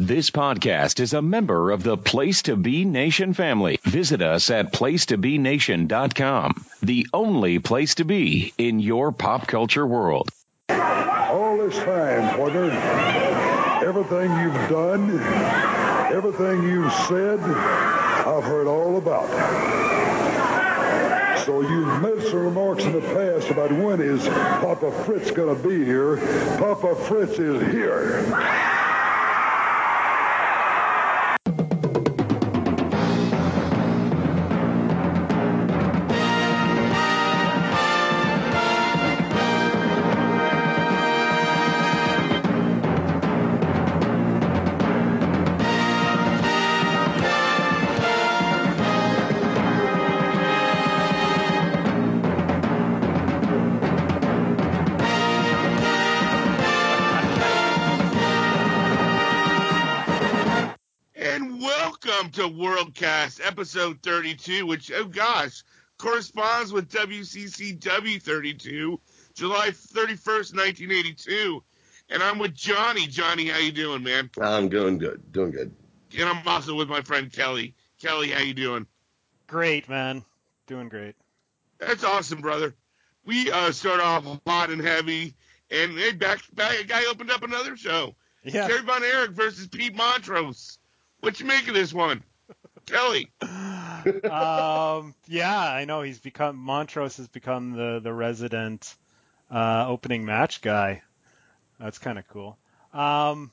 This podcast is a member of the Place to Be Nation family. Visit us at placetobenation.com, the only place to be in your pop culture world. All this time, partner, everything you've done, everything you've said, I've heard all about. So you've made some remarks in the past about when is Papa Fritz going to be here. Papa Fritz is here. To Worldcast episode 32, which, oh gosh, corresponds with WCCW 32, July 31st, 1982. And I'm with Johnny. Johnny, how you doing, man? I'm doing good, doing good. And I'm also with my friend Kelly. Kelly, how you doing? Great, man. Doing great. That's awesome, brother. We uh, start off hot and heavy, and hey, back, back, a guy opened up another show. Yeah. Kerry Von Erich versus Pete Montrose. What you make of this one? Kelly. um, yeah, I know he's become Montrose has become the the resident uh, opening match guy. That's kind of cool. Um,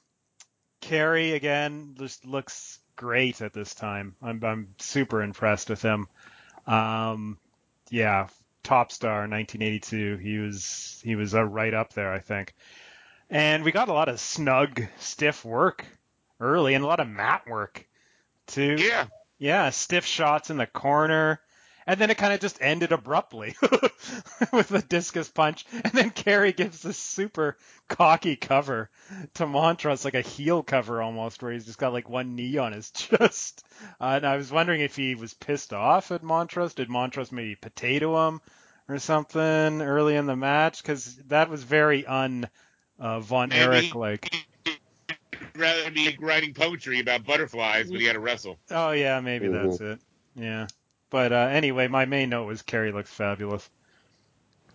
Kerry again just looks great at this time. I'm I'm super impressed with him. Um, yeah, top star 1982. He was he was uh, right up there, I think. And we got a lot of snug, stiff work early and a lot of mat work too. Yeah. Yeah, stiff shots in the corner. And then it kind of just ended abruptly with the discus punch. And then Kerry gives this super cocky cover to Montrose, like a heel cover almost, where he's just got like one knee on his chest. Uh, and I was wondering if he was pissed off at Montrose. Did Montrose maybe potato him or something early in the match? Because that was very un uh, Von. Erich like. Rather be writing poetry about butterflies, but he had to wrestle. Oh yeah, maybe that's it. Yeah. But uh, anyway, my main note was Kerry looks fabulous.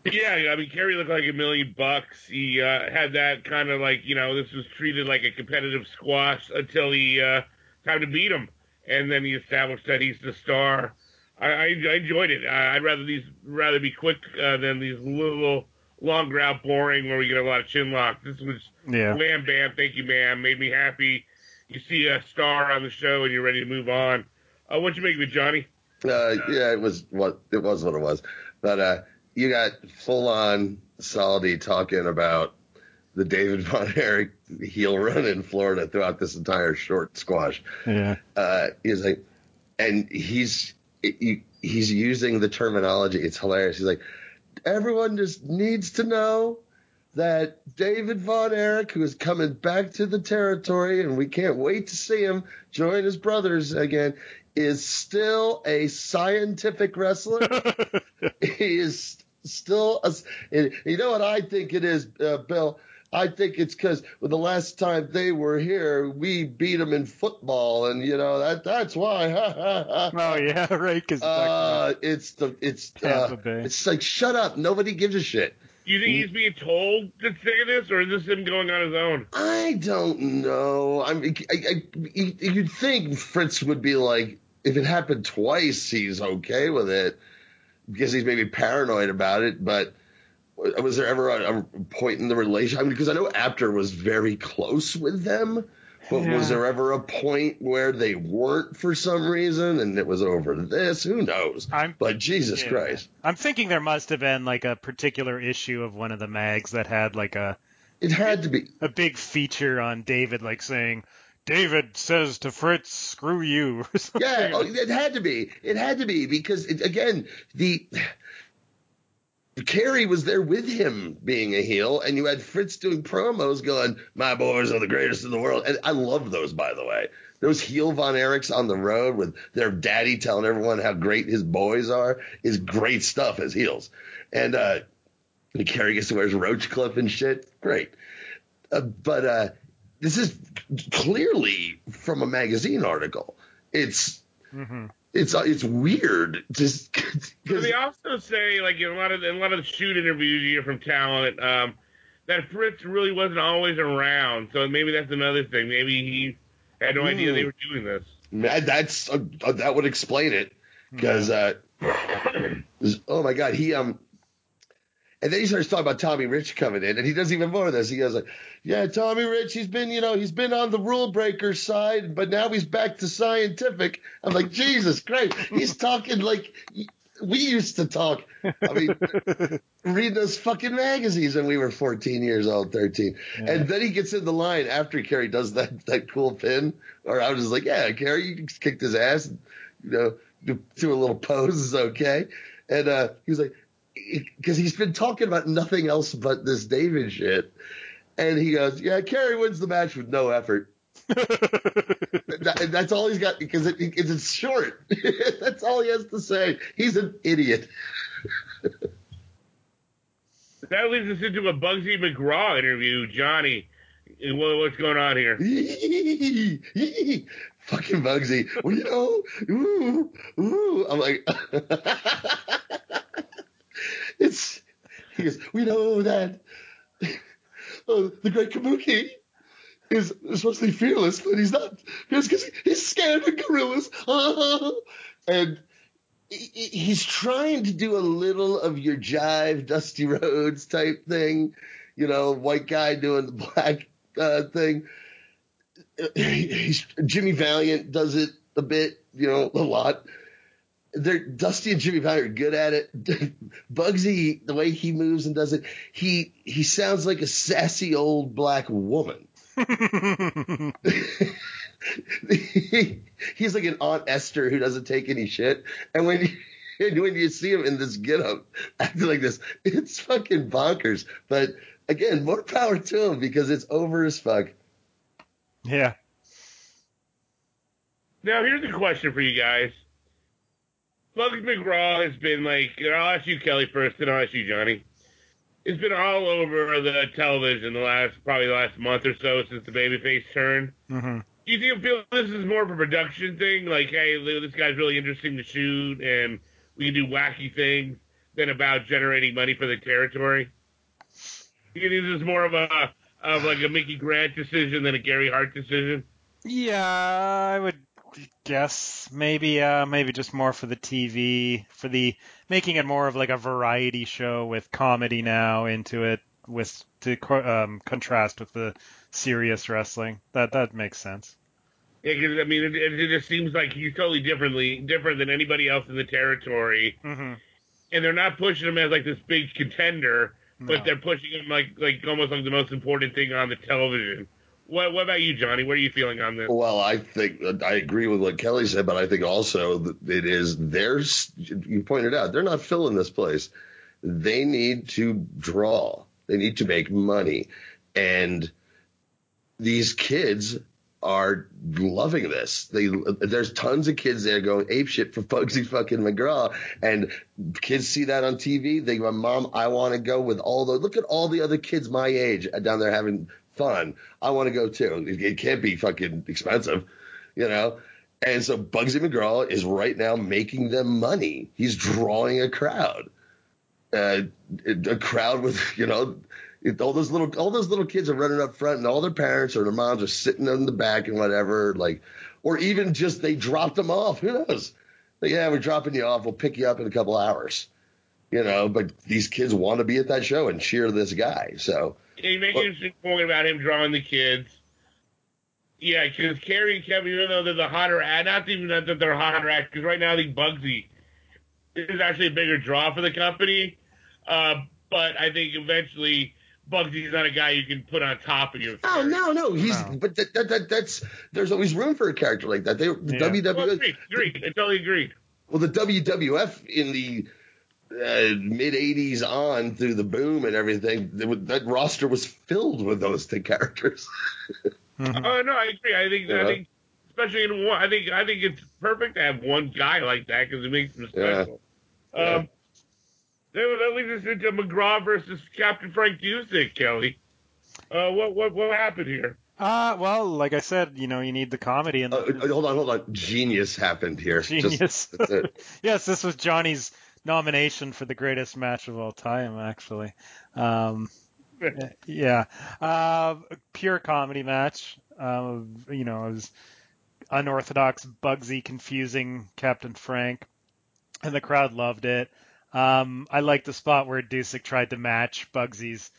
Yeah, I mean, Kerry looked like a million bucks. He uh, had that kind of like, you know, this was treated like a competitive squash until he uh, time to beat him, and then he established that he's the star. I, I, I enjoyed it. I, I'd rather these rather be quick uh, than these little long ground boring where we get a lot of chin lock. This was Yeah. wham bam, thank you, ma'am. Made me happy. You see a star on the show and you're ready to move on. Uh, what'd you make of it, Johnny? Uh, yeah, it was what it was what it was. But uh, you got full on Saldi talking about the David Von Erich heel run in Florida throughout this entire short squash. Yeah. Uh, he's like, and he's he, he's using the terminology. It's hilarious. He's like, everyone just needs to know that David Von Erich, who is coming back to the territory, and we can't wait to see him join his brothers again, is still a scientific wrestler. he is still a, you know what I think it is, uh, Bill. I think it's because well, the last time they were here, we beat them in football, and you know that that's why. Ha, ha, ha. Oh yeah, right. Because Uh, it's the it's uh, it's like shut up, nobody gives a shit. Do you think he's being told to say this, or is this him going on his own? I don't know. I mean, I, I, you'd think Fritz would be like, if it happened twice, he's okay with it because he's maybe paranoid about it. But was there ever a, a point in the relation? I mean, because I know Apter was very close with them, but Yeah. was there ever a point where they weren't for some reason and it was over this? Who knows? I'm But Jesus yeah. Christ, I'm thinking there must have been like a particular issue of one of the mags that had like a it had to be. a big feature on David, like saying. David says to Fritz, "Screw you." Yeah, oh, it had to be. It had to be because it, again, the Kerry was there with him being a heel, and you had Fritz doing promos going, "My boys are the greatest in the world," and I love those, by the way. Those heel Von Erichs on the road with their daddy telling everyone how great his boys are is great stuff as heels, and uh, Kerry gets to wear his roach clip and shit. Great, uh, but uh, this is clearly from a magazine article. It's hmm it's uh, it's weird. Just So 'cause- they also say, like in a lot of in a lot of the shoot interviews you hear from talent, um, that Fritz really wasn't always around. So maybe that's another thing. Maybe he had no idea Hmm. they were doing this. that- that's uh, uh, that would explain it because uh, oh my god, he um. And then he starts talking about Tommy Rich coming in, and he does even more of this. He goes like, "Yeah, Tommy Rich, he's been, you know, he's been on the rule breaker side, but now he's back to scientific." I'm like, Jesus Christ, he's talking like we used to talk. I mean, read those fucking magazines when we were 14 years old, 13. And then he gets in the line after Kerry does that that cool pin, or I was just like, "Yeah, Kerry, you kicked his ass, and, you know, do, do a little pose is okay." And uh, he was like, because he's been talking about nothing else but this David shit. And he goes, "Yeah, Kerry wins the match with no effort." That- that's all he's got because it, it- it's short. that's all he has to say. He's an idiot. That leads us into a Bugsy McGraw interview. Johnny, what, what's going on here? Fucking Bugsy. Well, you know, ooh, ooh. I'm like, he goes, we know that uh, the great Kabuki is, supposed to be fearless, but he's not. Because he's scared of gorillas. and he- he- he's trying to do a little of your jive Dusty Rhodes type thing, you know, white guy doing the black uh, thing. He's, Jimmy Valiant does it a bit, you know, a lot. They're Dusty and Jimmy Valiant are good at it. Bugsy, the way he moves and does it, he he sounds like a sassy old black woman. he, he's like an Aunt Esther who doesn't take any shit. And when you, and when you see him in this getup acting like this, it's fucking bonkers. But again, more power to him because it's over as fuck. yeah. Now, here's a question for you guys. Bugs McGraw has been like, I'll ask you, Kelly, first, and I'll ask you, Johnny. It's been all over the television the last, probably the last month or so since the babyface turn. hmm Do you think feel this is more of a production thing? Like, hey, this guy's really interesting to shoot, and we can do wacky things, than about generating money for the territory? Do you think this is more of a of like a Mickey Grant decision than a Gary Hart decision? Yeah, I would guess maybe uh maybe just more for the TV, for the making it more of like a variety show with comedy now into it with to um, contrast with the serious wrestling. That that makes sense. Yeah, because I mean, it, it, just seems like he's totally differently different than anybody else in the territory, hmm and they're not pushing him as like this big contender, but they're pushing him like like almost like the most important thing on the television. What What about you, Johnny? What are you feeling on this? Well, I think I agree with what Kelly said, but I think also it is theirs. You pointed out they're not filling this place. They need to draw. They need to make money, and these kids are loving this. They there's tons of kids there going ape shit for Bugsy fucking McGraw, and kids see that on TV. They go, "Mom, I want to go with all the look at all the other kids my age down there having fun. I want to go too. It, it can't be fucking expensive, you know." And so Bugsy McGraw is right now making them money. He's drawing a crowd, uh, a crowd with you know all those little all those little kids are running up front, and all their parents or their moms are sitting in the back and whatever, like, or even just they dropped them off. Who knows? Like, yeah, we're dropping you off. We'll pick you up in a couple hours. You know, but these kids want to be at that show and cheer this guy. So Yeah, you make an interesting point about him drawing the kids. Yeah, because Kerry and Kevin, even though they're the hotter act, not even that they're hotter act, because right now I think Bugsy is actually a bigger draw for the company. Uh, but I think eventually Bugsy's not a guy you can put on top of your. Oh no, no, he's No. but that, that, that that's there's always room for a character like that. They the Yeah. Well, agreed, agreed. I totally agreed. well the WWF in the uh, mid '80s on through the boom and everything, they that roster was filled with those two characters. Mhm. Oh no, I agree. I think Yeah. I think especially in one, I think I think it's perfect to have one guy like that because it makes him Yeah. special. Um, that, that leads us into McGraw versus Captain Frank Dusek, Kelly. Uh, what what what happened here? Uh, well, like I said, you know, you need the comedy and Uh, uh, hold on, hold on. Genius happened here. Genius. that's it. yes, this was Johnny's nomination for the greatest match of all time, actually. Um, yeah, uh, pure comedy match. Um, you know, it was unorthodox, Bugsy confusing Captain Frank, and the crowd loved it. Um, I liked the spot where Dusek tried to match Bugsy's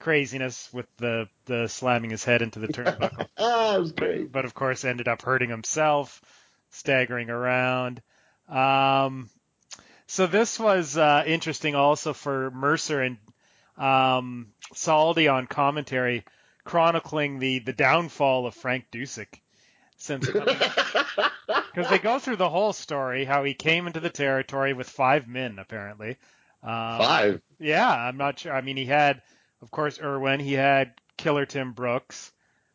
craziness with the the slamming his head into the turnbuckle it was great. but of course ended up hurting himself, staggering around. Um, so this was uh, interesting also for Mercer and um, Saldi on commentary, chronicling the the downfall of Frank Dusek. Since because they go through the whole story, how he came into the territory with five men apparently. Um, Five. yeah, I'm not sure. I mean, he had, of course, Irwin. He had Killer Tim Brooks.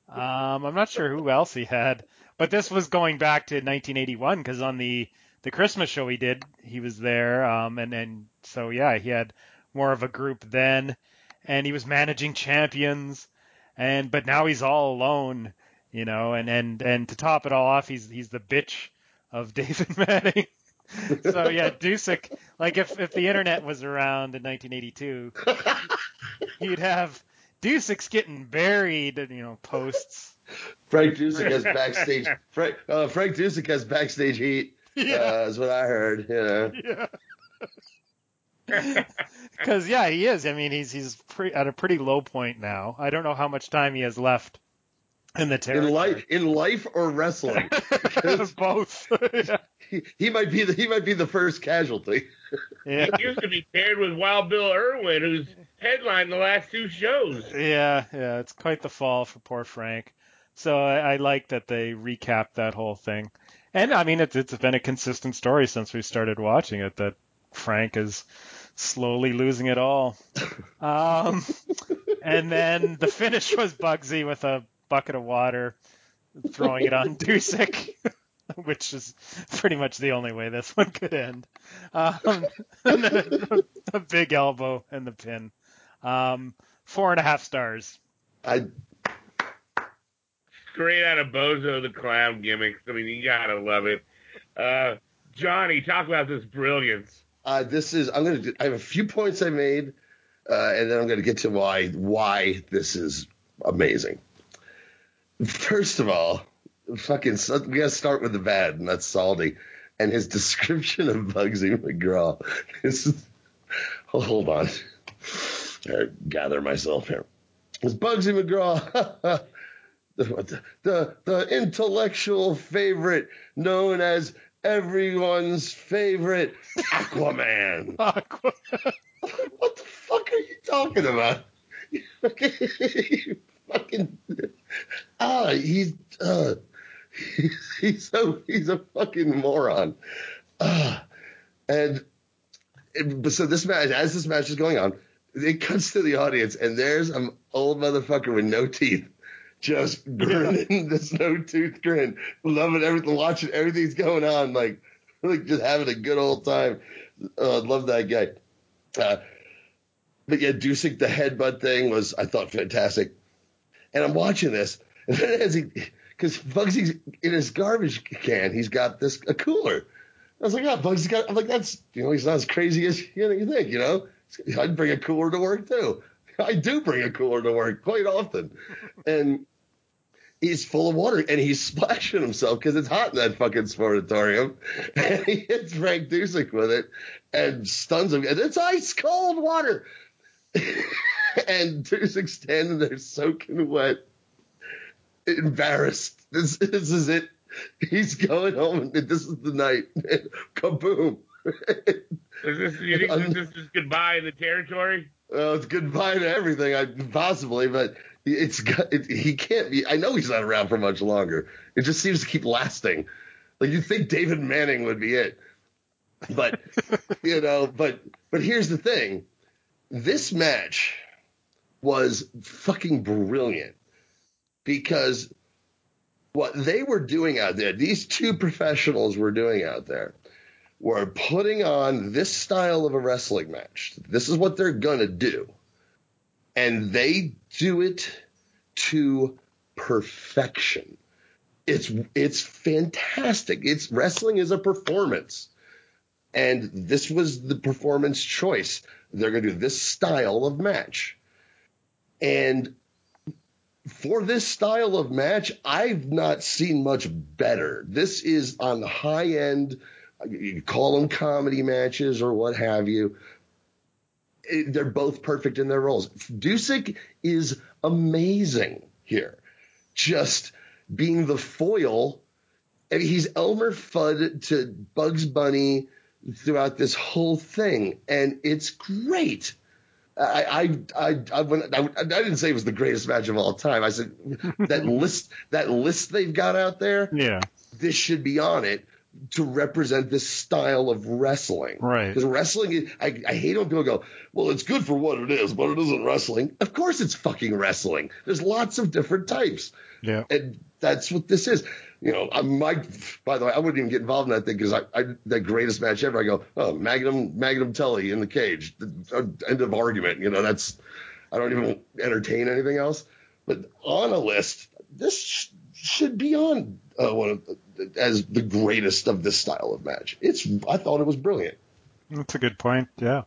Um, I'm not sure who else he had, but this was going back to 1981 because on the the Christmas show he did, he was there. Um, and and so yeah, he had more of a group then, and he was managing champions, and but now he's all alone, you know. And and and to top it all off, he's he's the bitch of David Manning. so yeah, Dusek, like if if the internet was around in 1982, you'd have Dusek's getting buried, you know, posts. Frank Dusek has backstage. Frank uh, Frank Dusek has backstage heat. Yeah. Uh, is what I heard. You know. Yeah. Because yeah, he is. I mean, he's he's pre- at a pretty low point now. I don't know how much time he has left in the In life, in life or wrestling, Both. yeah. he, he might be the he might be the first casualty. yeah. He used to be paired with Wild Bill Irwin, who's headlined the last two shows. Yeah, yeah, it's quite the fall for poor Frank. So I, I like that they recapped that whole thing. And I mean, it's it's been a consistent story since we started watching it that Frank is slowly losing it all. Um, and then the finish was Bugsy with a bucket of water, throwing it on Dusek, which is pretty much the only way this one could end. Um, and then a, a big elbow and the pin. Um, four and a half stars. I Straight out of Bozo the Clown gimmicks. I mean, you gotta love it. Uh, Johnny, talk about this brilliance. uh, this is I'm gonna I have a few points I made, uh, and then I'm gonna get to why why this is amazing. First of all, fucking we gotta start with the bad, and that's Salty, and his description of Bugsy McGraw. Is, hold on, I gather myself here. It's Bugsy McGraw. the, the the intellectual favorite known as everyone's favorite Aquaman. Aqua. what the fuck are you talking about? You fucking ah, he's uh, he's so he's a fucking moron. Uh, and it, so this match, as this match is going on, it cuts to the audience, and there's an old motherfucker with no teeth. Just grinning this no tooth grin, loving everything, watching everything's going on, like, like just having a good old time. Uh, love that guy. Uh, but yeah, Dusek, the headbutt thing was, I thought, fantastic. And I'm watching this, and then as he, because Bugsy's in his garbage can, he's got this a cooler. I was like, oh, Bugsy's got. I'm like, that's you know, he's not as crazy as you, you think. You know, I'd bring a cooler to work too. I do bring a cooler to work quite often, and he's full of water and he's splashing himself because it's hot in that fucking sportatorium. And he hits Frank Dusek with it and stuns him. And it's ice cold water. and Dusek standing there soaking wet, embarrassed. This, this is it. He's going home and this is the night. Kaboom. Is this, you think this is goodbye in the territory? Well, it's goodbye to everything, I, possibly, but it's got, it, he can't be. I know he's not around for much longer. It just seems to keep lasting. Like you think David Manning would be it, but you know, but but here's the thing: this match was fucking brilliant because what they were doing out there, these two professionals were doing out there, were putting on this style of a wrestling match. This is what they're gonna do and they do it to perfection. It's it's fantastic. It's wrestling is a performance. And this was the performance choice. They're going to do this style of match. And for this style of match, I've not seen much better. This is on the high end. You call them comedy matches or what have you. They're both perfect in their roles. Dusek is amazing here. Just being the foil. I mean, he's Elmer Fudd to Bugs Bunny throughout this whole thing, and it's great. I I I I, when, I, I didn't say it was the greatest match of all time. I said that list that list they've got out there. Yeah, this should be on it to represent this style of wrestling. Right. Because wrestling, I, I hate when people go, well, it's good for what it is, but it isn't wrestling. Of course, it's fucking wrestling. There's lots of different types. Yeah. And that's what this is. You know, I might, by the way, I wouldn't even get involved in that thing because I, I, the greatest match ever, I go, oh, Magnum, Magnum Tully in the cage, uh, end of argument. You know, that's, I don't even entertain anything else. But on a list, this sh- should be on uh, one of, as the greatest of this style of match. It's, I thought it was brilliant. That's a good point. Yeah.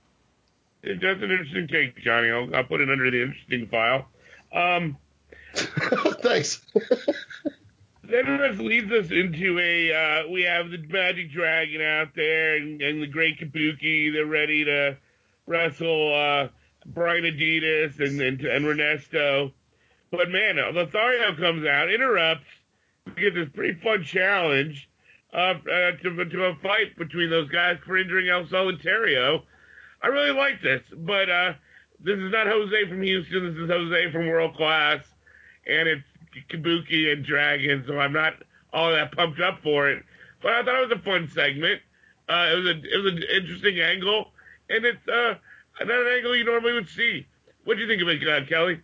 It, that's an interesting take, Johnny. I'll, I'll put it under the interesting file. Um, Thanks. then this leads us into a uh, we have the Magic Dragon out there and, and the Great Kabuki. They're ready to wrestle uh, Brian Adidas and, and and Ernesto. But man, Lothario comes out, interrupts, we get this pretty fun challenge uh, uh, to, to a fight between those guys for injuring El Solitario. I really like this, but uh, this is not Jose from Houston. This is Jose from World Class, and it's Kabuki and Dragon, so I'm not all that pumped up for it. But I thought it was a fun segment. Uh, it was a it was an interesting angle, and it's uh, not an angle you normally would see. What do you think of it, uh, Kelly?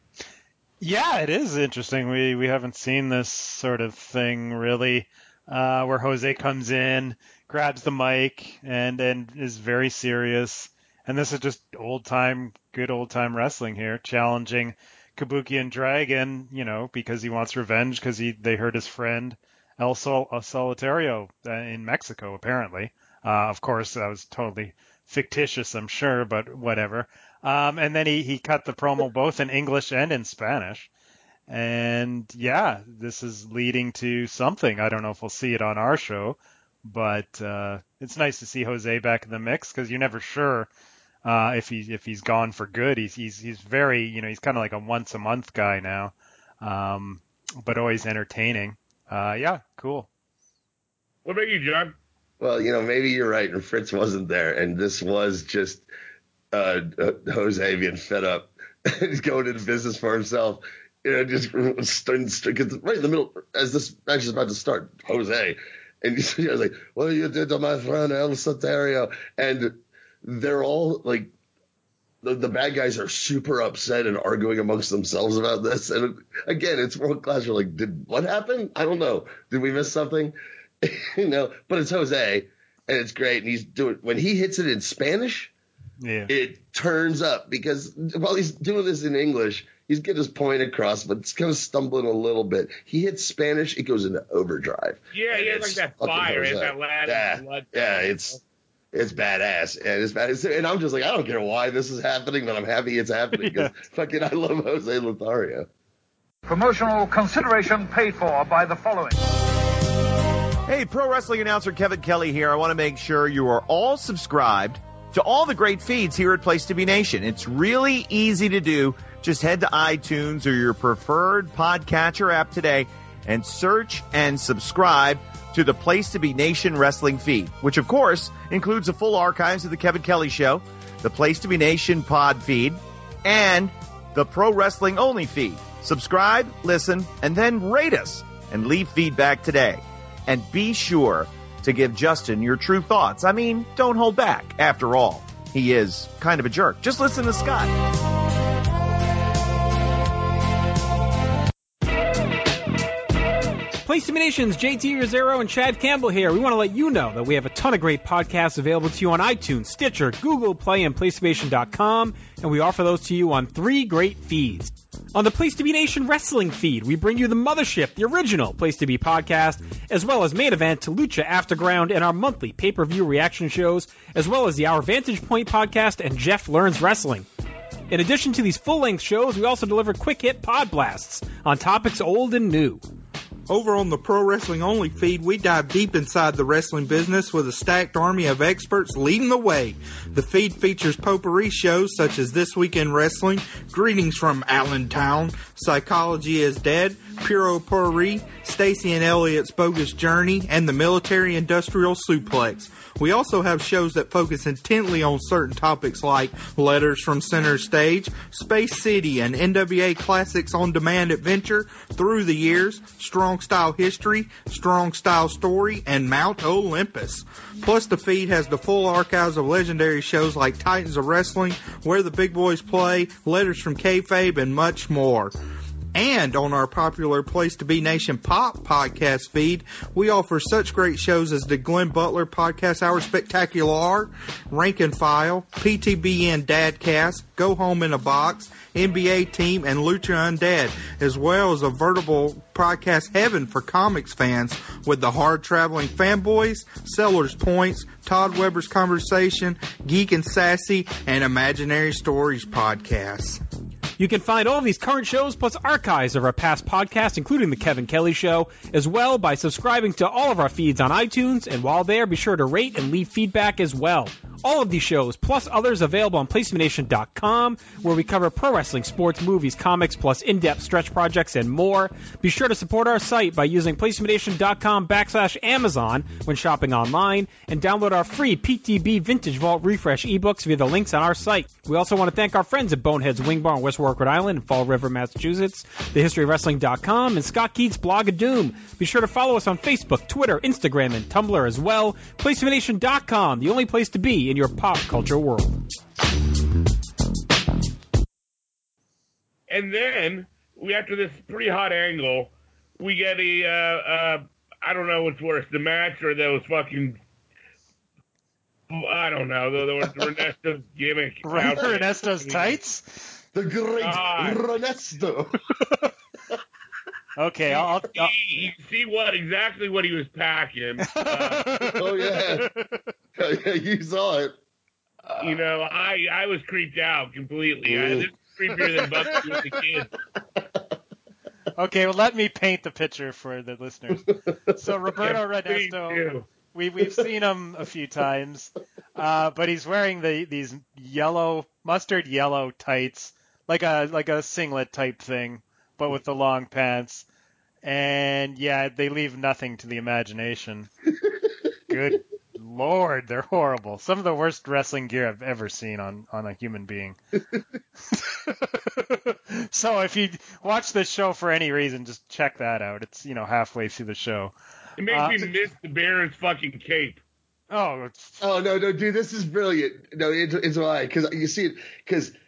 Yeah, it is interesting. We we haven't seen this sort of thing really, uh, where Jose comes in, grabs the mic, and and is very serious. And this is just old time, good old time wrestling here, challenging Kabuki and Dragon, you know, because he wants revenge because he they hurt his friend El Sol, El Solitario uh, in Mexico apparently. Uh, of course, that was totally fictitious, I'm sure, but whatever. Um, and then he, he cut the promo both in English and in Spanish. And yeah, this is leading to something. I don't know if we'll see it on our show, but uh, it's nice to see Jose back in the mix because you're never sure uh, if he's if he's gone for good. He's he's he's very you know he's kind of like a once a month guy now, um, but always entertaining. Uh, yeah, cool. What about you, John? Well, you know, maybe you're right, and Fritz wasn't there, and this was just uh, uh, Jose being fed up. He's going into business for himself. You know, just starting, right in the middle as this match is about to start. Jose, and he's was like, "What you did to my friend El Soterio?" And they're all like, the, the bad guys are super upset and arguing amongst themselves about this. And again, it's world class. You're like, did what happen? I don't know. Did we miss something? you know, but it's Jose, and it's great. And he's doing when he hits it in Spanish Yeah. it turns up because while he's doing this in English, he's getting his point across, but it's kind of stumbling a little bit. He hits Spanish, it goes into overdrive. Yeah, he And has like that fire, he that Latin yeah, blood. yeah, it's it's badass, and it's bad. And I'm just like, I don't care why this is happening, but I'm happy it's happening because fucking I love Jose Lothario. Promotional consideration paid for by the following. Hey, pro wrestling announcer Kevin Kelly here. I want to make sure you are all subscribed to all the great feeds here at Place to Be Nation. It's really easy to do. Just head to iTunes or your preferred podcatcher app today and search and subscribe to the Place to Be Nation wrestling feed, which of course includes the full archives of the Kevin Kelly show, the Place to Be Nation pod feed, and the pro wrestling only feed. Subscribe, listen, and then rate us and leave feedback today. And be sure to give Justin your true thoughts. I mean, don't hold back. After all, he is kind of a jerk. Just listen to Scott. Place Nation's JT Rosero and Chad Campbell here. We want to let you know that we have a ton of great podcasts available to you on iTunes, Stitcher, Google Play, and PlayStation.com, and we offer those to you on three great feeds. On the Place to Be Nation Wrestling feed, we bring you the Mothership, the original Place to Be podcast, as well as Main Event to Lucha Afterground and our monthly pay-per-view reaction shows, as well as the Our Vantage Point podcast and Jeff Learns Wrestling. In addition to these full-length shows, we also deliver quick hit pod blasts on topics old and new. Over on the Pro Wrestling Only feed, we dive deep inside the wrestling business with a stacked army of experts leading the way. The feed features potpourri shows such as This Week in Wrestling, Greetings from Allentown, Psychology is Dead, Puro Potpourri, Stacy and Elliot's Bogus Journey, and the Military Industrial Suplex. We also have shows that focus intently on certain topics like Letters from Center Stage, Space City, and NWA Classics on Demand Adventure, Through the Years, Strong Style History, Strong Style Story, and Mount Olympus. Plus, the feed has the full archives of legendary shows like Titans of Wrestling, Where the Big Boys Play, Letters from Kayfabe, and much more. And on our popular Place to Be Nation Pop podcast feed, we offer such great shows as the Glenn Butler Podcast Hour Spectacular, Rank and File, PTBN Dadcast, Go Home in a Box, NBA Team, and Lucha Undead, as well as a veritable podcast heaven for comics fans with the Hard Traveling Fanboys, Sellers Points, Todd Weber's Conversation, Geek and Sassy, and Imaginary Stories podcasts. You can find all of these current shows plus archives of our past podcasts, including The Kevin Kelly Show, as well by subscribing to all of our feeds on iTunes. And while there, be sure to rate and leave feedback as well. All of these shows, plus others available on PlaceMeNation.com, where we cover pro wrestling, sports, movies, comics, plus in-depth stretch projects and more. Be sure to support our site by using PlaceMeNation.com backslash Amazon when shopping online, and download our free PTB Vintage Vault Refresh ebooks via the links on our site. We also want to thank our friends at Boneheads Wing Bar in West Warwick, Island, and Fall River, Massachusetts, TheHistoryOfWrestling.com, and Scott Keith's blog of Doom. Be sure to follow us on Facebook, Twitter, Instagram, and Tumblr as well. PlaceMeNation.com, the only place to be in your pop culture world. And then we, after this pretty hot angle, we get a, uh, uh, I don't know what's worse, the match or those fucking, I don't know, the, the Ernesto's gimmick. outfit. Ernesto's tights? The great God. Ernesto. Okay, I'll, I'll, You, you see what exactly what he was packing. Uh, oh yeah. yeah, you saw it. you know, I I was creeped out completely. I, this is creepier than Bugsy with the kids. okay, well, let me paint the picture for the listeners. So Roberto Please Ernesto, do. we we've seen him a few times, uh, but he's wearing the these yellow mustard yellow tights, like a like a singlet type thing, but with the long pants. And yeah, they leave nothing to the imagination. Good lord, they're horrible. Some of the worst wrestling gear I've ever seen on on a human being. so if you watch this show for any reason, just check that out. It's you know halfway through the show. It makes Uh, me miss the Baron's fucking cape. Oh, it's, Oh no, no, dude, this is brilliant. No, it, it's why because you see it because when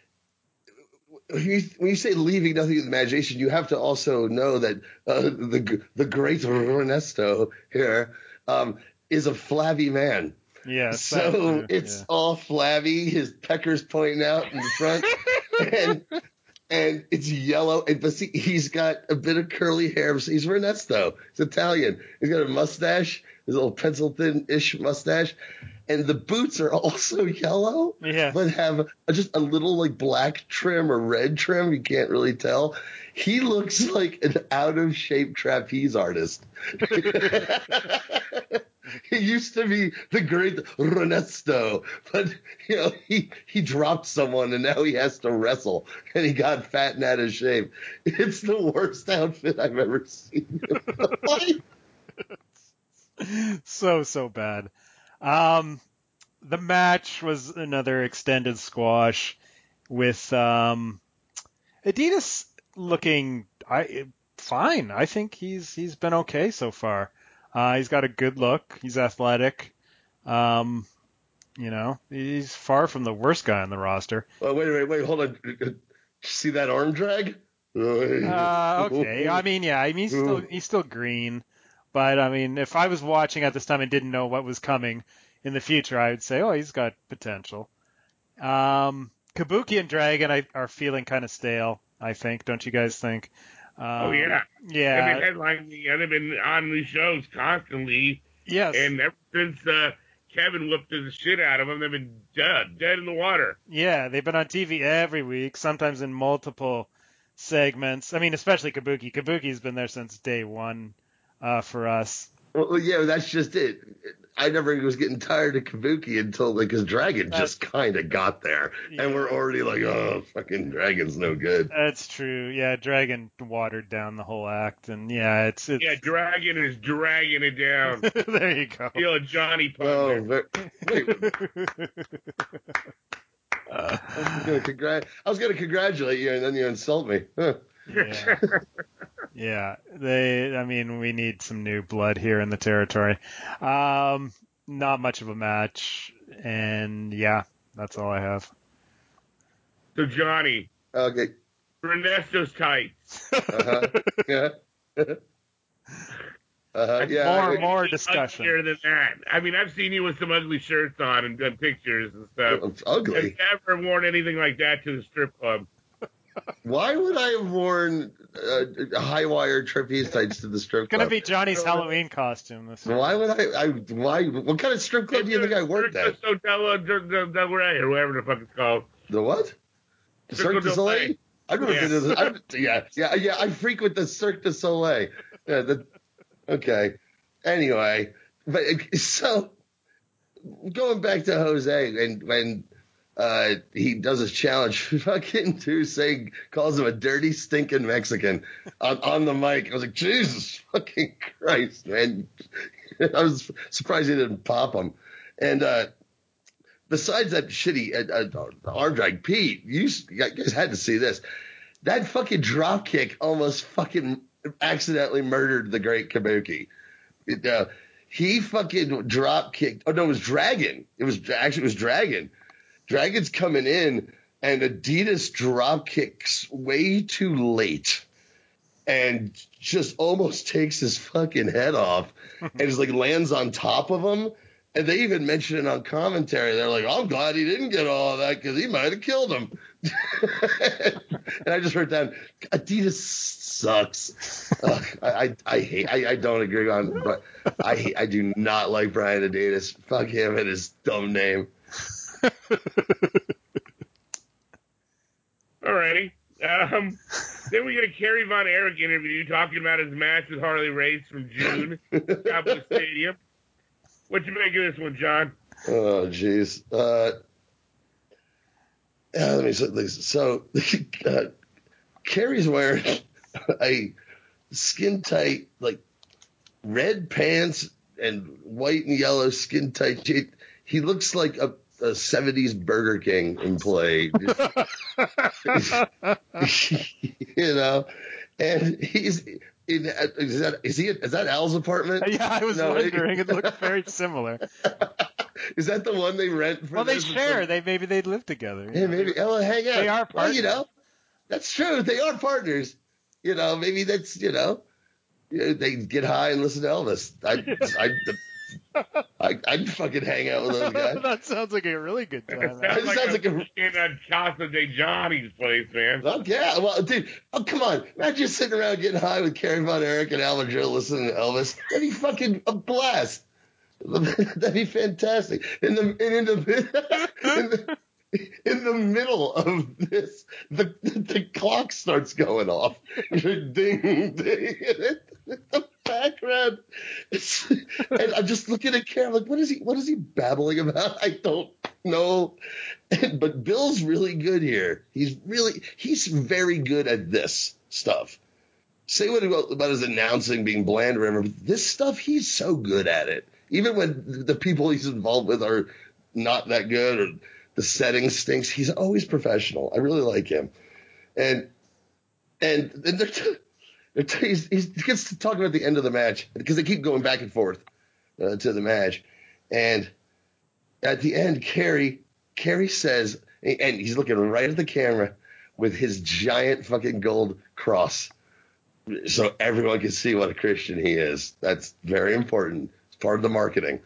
you, when you say leaving nothing to the imagination, you have to also know that uh, the the great Ernesto here um, is a flabby man. yeah. so it's yeah. all flabby. His peckers pointing out in the front, and and it's yellow. And but see, he's got a bit of curly hair. He's Ernesto. He's Italian. He's got a mustache, his little pencil thin-ish mustache, and the boots are also yellow, Yeah. but have just a little like black trim or red trim. You can't really tell. He looks like an out of shape trapeze artist. he used to be the great Ernesto, but you know he he dropped someone and now he has to wrestle, and he got fat and out of shape. It's the worst outfit I've ever seen. so so bad. Um, the match was another extended squash with um, Adidas looking I fine. I think he's he's been okay so far. Uh, he's got a good look. He's athletic. Um, you know, he's far from the worst guy on the roster. oh, wait, wait, wait, hold on. See that arm drag? Uh, okay. I mean, yeah. I mean, he's still he's still green, but I mean, if I was watching at this time and didn't know what was coming in the future, I would say, oh, he's got potential. Um, Kabuki and Dragon I, are feeling kind of stale. I think. Don't you guys think? Um, oh yeah, yeah. They've been headlining. Yeah, they've been on these shows constantly, yes. and ever since uh, Kevin whooped the shit out of them, they've been dead, dead in the water. Yeah, they've been on TV every week, sometimes in multiple segments. I mean, especially Kabuki. Kabuki's been there since day one uh, for us. Well, yeah, that's just it. I never was getting tired of Kabuki until like his Dragon just kind of got there, Yeah. and we're already like, oh, fucking Dragon's no good. That's true. Yeah, Dragon watered down the whole act, and yeah, it's it's. Yeah, Dragon is dragging it down. there you go. Feel a Johnny pun Oh, there. ve- wait, I was gonna congrat- I was gonna congratulate you, and then you insult me. Huh. Yeah. yeah, they. I mean, we need some new blood here in the territory. Um, not much of a match, and yeah, that's all I have. So Johnny, Okay. Ernesto's tights. Uh-huh. Yeah. uh-huh. Yeah. more, I- more Uglier discussion. than that. I mean, I've seen you with some ugly shirts on and done pictures and stuff. It's ugly. I've never worn anything like that to the strip club. Why would I have worn uh, high wire trapeze tights to the strip club? It's gonna be Johnny's Halloween costume this week. Why would I, I? Why? What kind of strip club do you think I worked at? So Del Del Del Rey or whatever the fuck it's called. The what? Cirque Cirque du du Soleil. Soleil. I've never Yeah. been to the. I've, yeah, yeah, yeah. I frequent the Cirque du Soleil. Yeah. The, okay. Anyway, but so going back to Jose and when uh, he does his challenge, fucking to saying calls him a dirty stinking Mexican on, on the mic. I was like, Jesus fucking Christ, man! I was surprised he didn't pop him. And uh, besides that shitty uh, uh, arm drag, Pete, you, you guys had to see this. That fucking drop kick almost fucking accidentally murdered the great Kabuki. It, uh, he fucking drop kicked. Oh no, it was Dragon. It was actually it was Dragon. Dragon's coming in, and Adidas drop kicks way too late, and just almost takes his fucking head off, and just like lands on top of him. And they even mention it on commentary. They're like, oh, "I'm glad he didn't get all of that because he might have killed him." and I just wrote down, "Adidas sucks." Ugh, I, I I hate. I, I don't agree on, but I I do not like Brian Adidas. Fuck him and his dumb name. Alrighty. Um, then we get a Kerry Von Erich interview talking about his match with Harley Race from June, at Cowboy Stadium. What you make of this one, John? Oh, jeez. Uh, let me this. So, uh, Kerry's wearing a skin tight, like red pants and white and yellow skin tight. He looks like a, a 70s Burger King employee. you know, and he's. In, is that is he is that Al's apartment? Yeah, I was No, it- wondering. It looked very similar. Is that the one they rent for? Well, they share. They maybe they'd live together. Yeah, maybe. Oh, hang out. They are Well, you know, that's true. They are partners. You know, maybe that's you know, you know, they get high and listen to Elvis. I, I, I, I'd fucking hang out with those guys. that sounds like a really good It time. sounds It like sounds a like a- weekend at uh, Casa de Johnny's place, man. Oh, yeah, well, dude, oh come on! Imagine just sitting around getting high with Kerry Von Erich and Al Madril listening to Elvis. That'd be fucking a blast. That'd be fantastic. In the and in the in the, in the middle of this, the the clock starts going off. ding ding. Background, and I'm just looking at Karen like, what is he? What is he babbling about? I don't know. but Bill's really good here. He's really he's very good at this stuff. Say what about, about his announcing being bland or whatever, but this stuff he's so good at it. Even when the people he's involved with are not that good or the setting stinks, he's always professional. I really like him. And and, and they're t- he's, he gets to talk about the end of the match because they keep going back and forth uh, to the match. And at the end, Kerry Kerry says, and he's looking right at the camera with his giant fucking gold cross, so everyone can see what a Christian he is. That's very important. It's part of the marketing,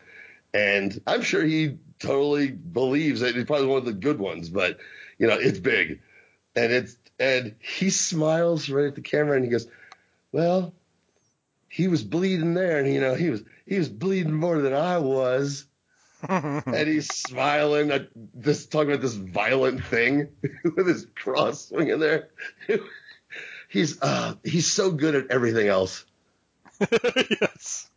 and I'm sure he totally believes it. He's probably one of the good ones, but you know, it's big, and it's and he smiles right at the camera and he goes, "Well, he was bleeding there, and you know he was he was bleeding more than I was." and he's smiling at this talking about this violent thing with his cross swinging there. he's uh he's so good at everything else. yes.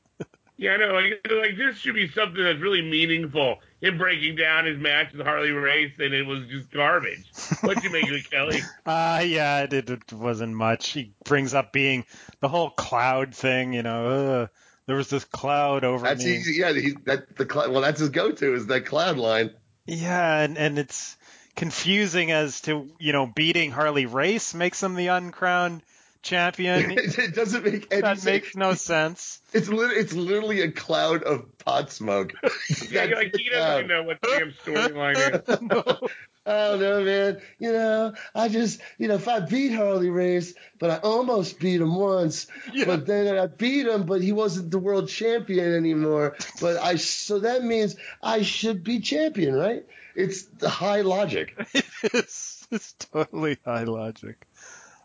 Yeah, I know. Like, like this should be something that's really meaningful. Him breaking down his match with Harley Race, and it was just garbage. What do you make of it, Kelly? Uh, yeah, it, it wasn't much. He brings up being the whole cloud thing, you know. Uh, there was this cloud over That's me. easy. Yeah, he, that the cloud. Well, that's his go-to is that cloud line. Yeah, and, and it's confusing as to, you know, beating Harley Race makes him the uncrowned champion. it doesn't make any that sense. makes no sense. It's lit- it's literally a cloud of pot smoke. Yeah, like he doesn't even know what the damn storyline is. I don't know, man. You know, I just, you know, if I beat Harley Race, but I almost beat him once, but then I beat him, but he wasn't the world champion anymore. But I, so that means I should be champion, right? It's the high logic. it's, it's totally high logic.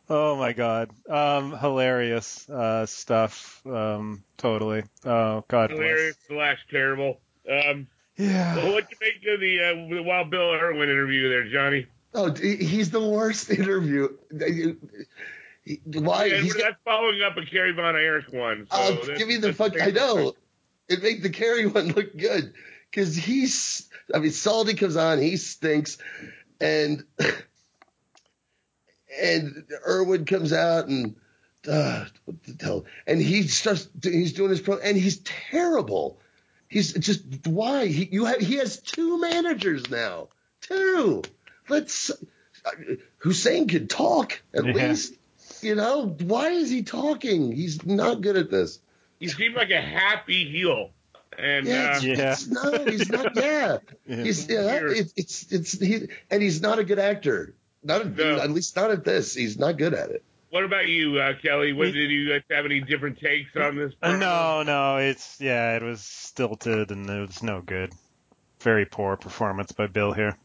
Oh my god. Um, hilarious uh, stuff. Um, totally. Oh God Hilarious slash terrible. Um, Yeah. well, what you make of the, uh, the Wild Bill Irwin interview there, Johnny? Oh, he's the worst interview. Why? Yeah, He's that's following up a Kerry Von Erich one. So Uh, give me the fuck. I know. It made the Kerry one look good because he's. I mean, Salty comes on, he stinks, and and Irwin comes out and uh, what the hell? And he starts. He's doing his pro, and he's terrible. He's just why he you have he has two managers now. Two. Let's. Uh, Hussein could talk at Yeah. least. You know why is he talking? He's not good at this. He seemed like a happy heel. And Yeah, uh, it's, Yeah. it's no, he's not. Yeah, Yeah. he's yeah, it's it's it's he, and he's not a good actor. Not at, No. at least not at this. He's not good at it. what about you, uh, Kelly? What did you guys have any different takes on this? Uh, no, no, it's yeah, it was stilted and it was no good. Very poor performance by Bill here.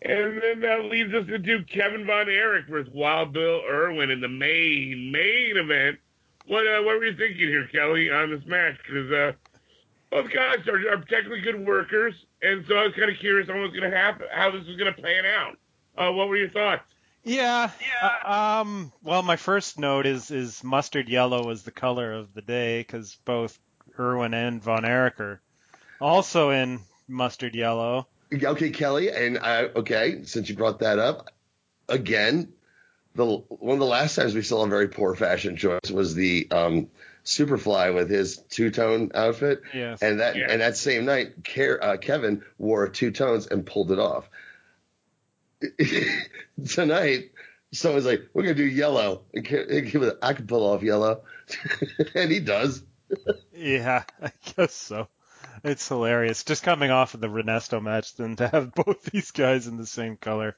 And then that leads us into Kevin Von Erich versus Wild Bill Irwin in the main main event. What uh, what were you thinking here, Kelly, on this match? Because uh, both guys are, are technically good workers, and so I was kind of curious on what's going to happen, how this was going to pan out. Uh, what were your thoughts? Yeah. Uh, um. Well, my first note is is mustard yellow was the color of the day because both Irwin and Von Erich are also in mustard yellow. Okay, Kelly, and I okay. Since you brought that up, again, the one of the last times we saw a very poor fashion choice was the um, Superfly with his two tone outfit, Yes. and that Yeah. and that same night, Ke- uh, Kevin wore two tones and pulled it off. Tonight, someone's like, "We're gonna do yellow." And I can pull off yellow, and he does. Yeah, I guess so. It's hilarious. Just coming off of the Renesto match, then to have both these guys in the same color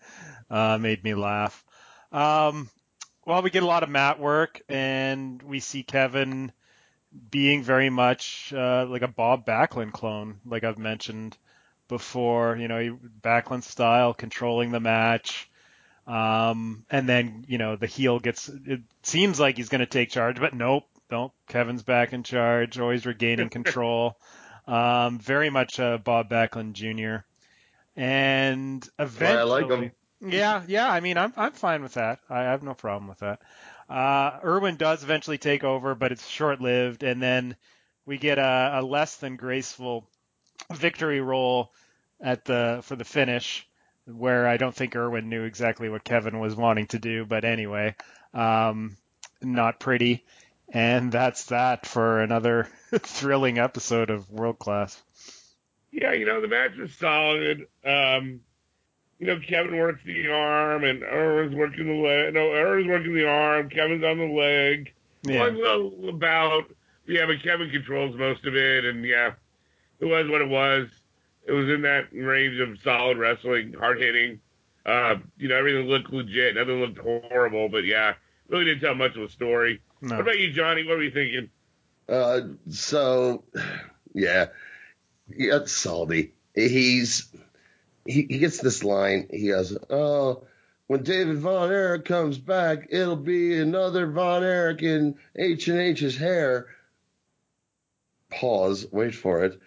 uh, made me laugh. Um, well, we get a lot of mat work, and we see Kevin being very much uh, like a Bob Backlund clone, like I've mentioned before. You know, he- Backlund style, controlling the match. Um, and then, you know, the heel gets, it seems like he's going to take charge, but nope, nope. Kevin's back in charge, always regaining control. Um, very much uh, Bob Backlund Jr. And why I eventually, like him. yeah, yeah. I mean, I'm I'm fine with that. I have no problem with that. Uh, Irwin does eventually take over, but it's short lived, and then we get a, a less than graceful victory roll at the for the finish, where I don't think Irwin knew exactly what Kevin was wanting to do, but anyway, um, not pretty. And that's that for another thrilling episode of World Class. Yeah, you know, the match was solid. Um, you know, Kevin works the arm and Irwin's working the leg. No, Irwin's working the arm. Kevin's on the leg. Yeah. One little about, yeah, but Kevin controls most of it. And yeah, it was what it was. It was in that range of solid wrestling, hard hitting. Uh, you know, everything looked legit. Nothing looked horrible, but yeah, really didn't tell much of a story. No. What about you, Johnny? What were you thinking? Uh, so, yeah, yeah, salty. He's he, he gets this line. He goes, "Oh, when David Von Erich comes back, it'll be another Von Erich in H and H's hair. Pause. Wait for it.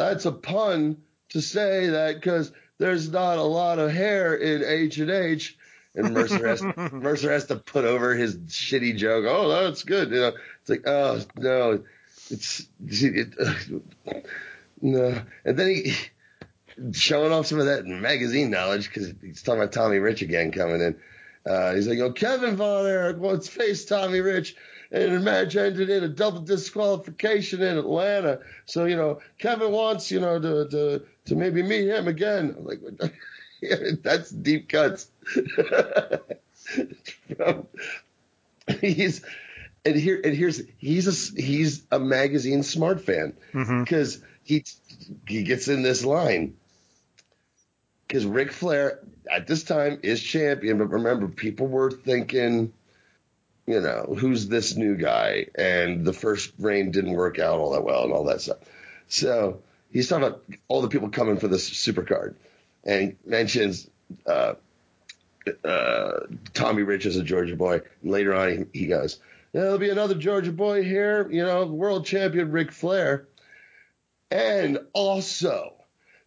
That's a pun to say that because there's not a lot of hair in H and H. And Mercer has Mercer has to put over his shitty joke. Oh, that's good. You know, it's like, oh no, it's it, no. And then he showing off some of that magazine knowledge because he's talking about Tommy Rich again coming in. Uh, he's like, oh, Kevin Von Erich wants face Tommy Rich and a match ended in a double disqualification in Atlanta. So, you know, Kevin wants, you know, to, to, to maybe meet him again. I'm like, that's deep cuts. he's, and here, and here's, he's a, he's a magazine smart fan because Mhm. he, he gets in this line because Ric Flair at this time is champion, but remember, people were thinking, you know, who's this new guy? And the first reign didn't work out all that well and all that stuff. So he's talking about all the people coming for this super card. And mentions uh, uh, Tommy Rich as a Georgia boy. Later on, he, he goes, There'll be another Georgia boy here, you know, world champion Ric Flair. And also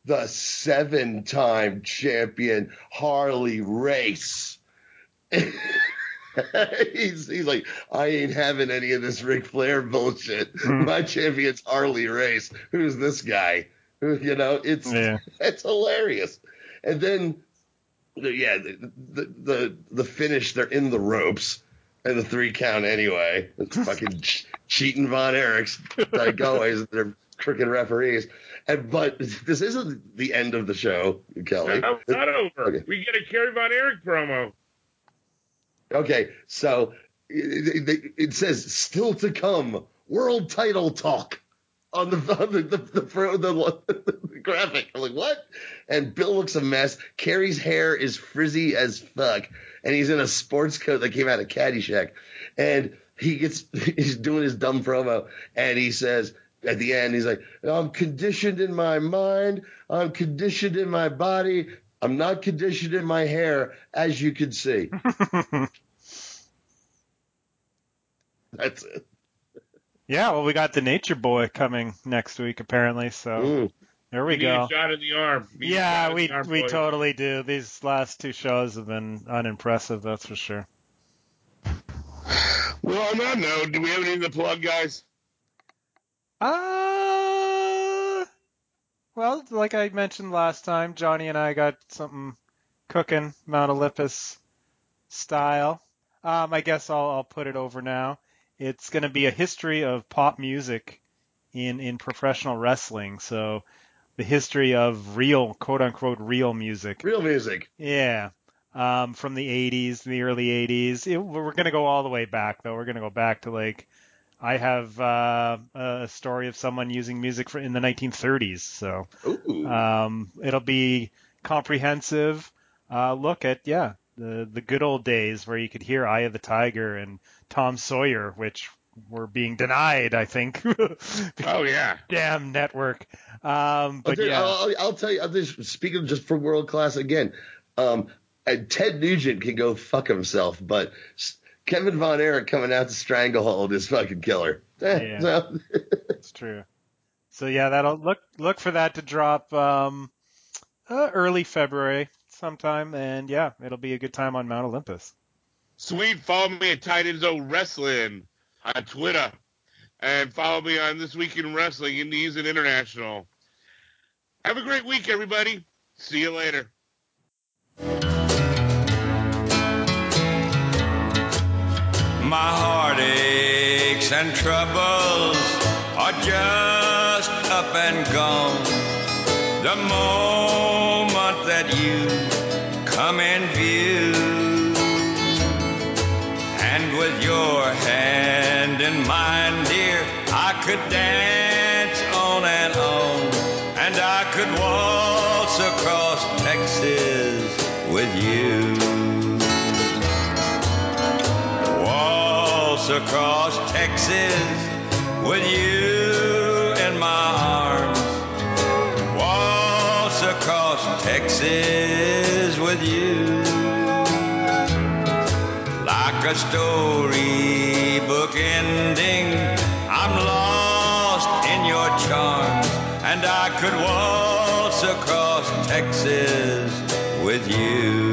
the seven time champion Harley Race. he's, he's like, I ain't having any of this Ric Flair bullshit. Hmm. My champion's Harley Race. Who's this guy? You know, it's Yeah. it's hilarious. And then, yeah, the, the the the finish. They're in the ropes, and the three count anyway. It's fucking ch- cheating Von Erichs like always. They're crooked referees. And but this isn't the end of the show, Kelly. No, it's not over. Okay. We get a Kerry Von Erich promo. Okay, so it, it, says still to come world title talk on the on the the, the, the, the, graphic. I'm like, what? And Bill looks a mess. Kerry's hair is frizzy as fuck, and he's in a sports coat that came out of Caddyshack, and he gets he's doing his dumb promo, and he says. At the end, he's like, I'm conditioned in my mind. I'm conditioned in my body. I'm not conditioned in my hair, as you can see. That's it. yeah, well, we got the Nature Boy coming next week apparently, so Mm. there we We need go. a shot in the arm. We need Yeah, we arm, we boys. totally do. These last two shows have been unimpressive, that's for sure. Well, on that note, do we have anything to plug, guys? Uh, well, like I mentioned last time, Johnny and I got something cooking, Mount Olympus style. Um, I guess I'll, I'll put it over now. It's going to be a history of pop music in in professional wrestling. So the history of real, quote unquote, real music. Real music. Yeah. Um, from the 80s, the early 80s. It, we're going to go all the way back, though. We're going to go back to like, I have uh, a story of someone using music for, in the 1930s. So um, it'll be comprehensive uh, look at, yeah, the, the good old days where you could hear Eye of the Tiger and Tom Sawyer, which were being denied, I think. Oh yeah. Damn network. Um, I'll, but tell yeah. I'll, I'll- I'll tell you, I'll just, speaking just for world class again, um, and Ted Nugent can go fuck himself, but Kevin Von Erich coming out to Stranglehold is fucking killer. Yeah. so- It's true. So yeah, that'll look look for that to drop um, uh, early February sometime, and yeah, it'll be a good time on Mount Olympus. Sweet. Follow me at Tight End Zone Wrestling on Twitter. And follow me on This Week in Wrestling, Indies and International. Have a great week, everybody. See you later. My heartaches and troubles are just up and gone. The moment that you come in view, and with your hand in mine, dear, I could dance on and on, and I could waltz across Texas with you. Waltz across Texas with you in my arms. Waltz across Texas with you like a storybook ending. I'm lost in your charms, and I could waltz across Texas with you.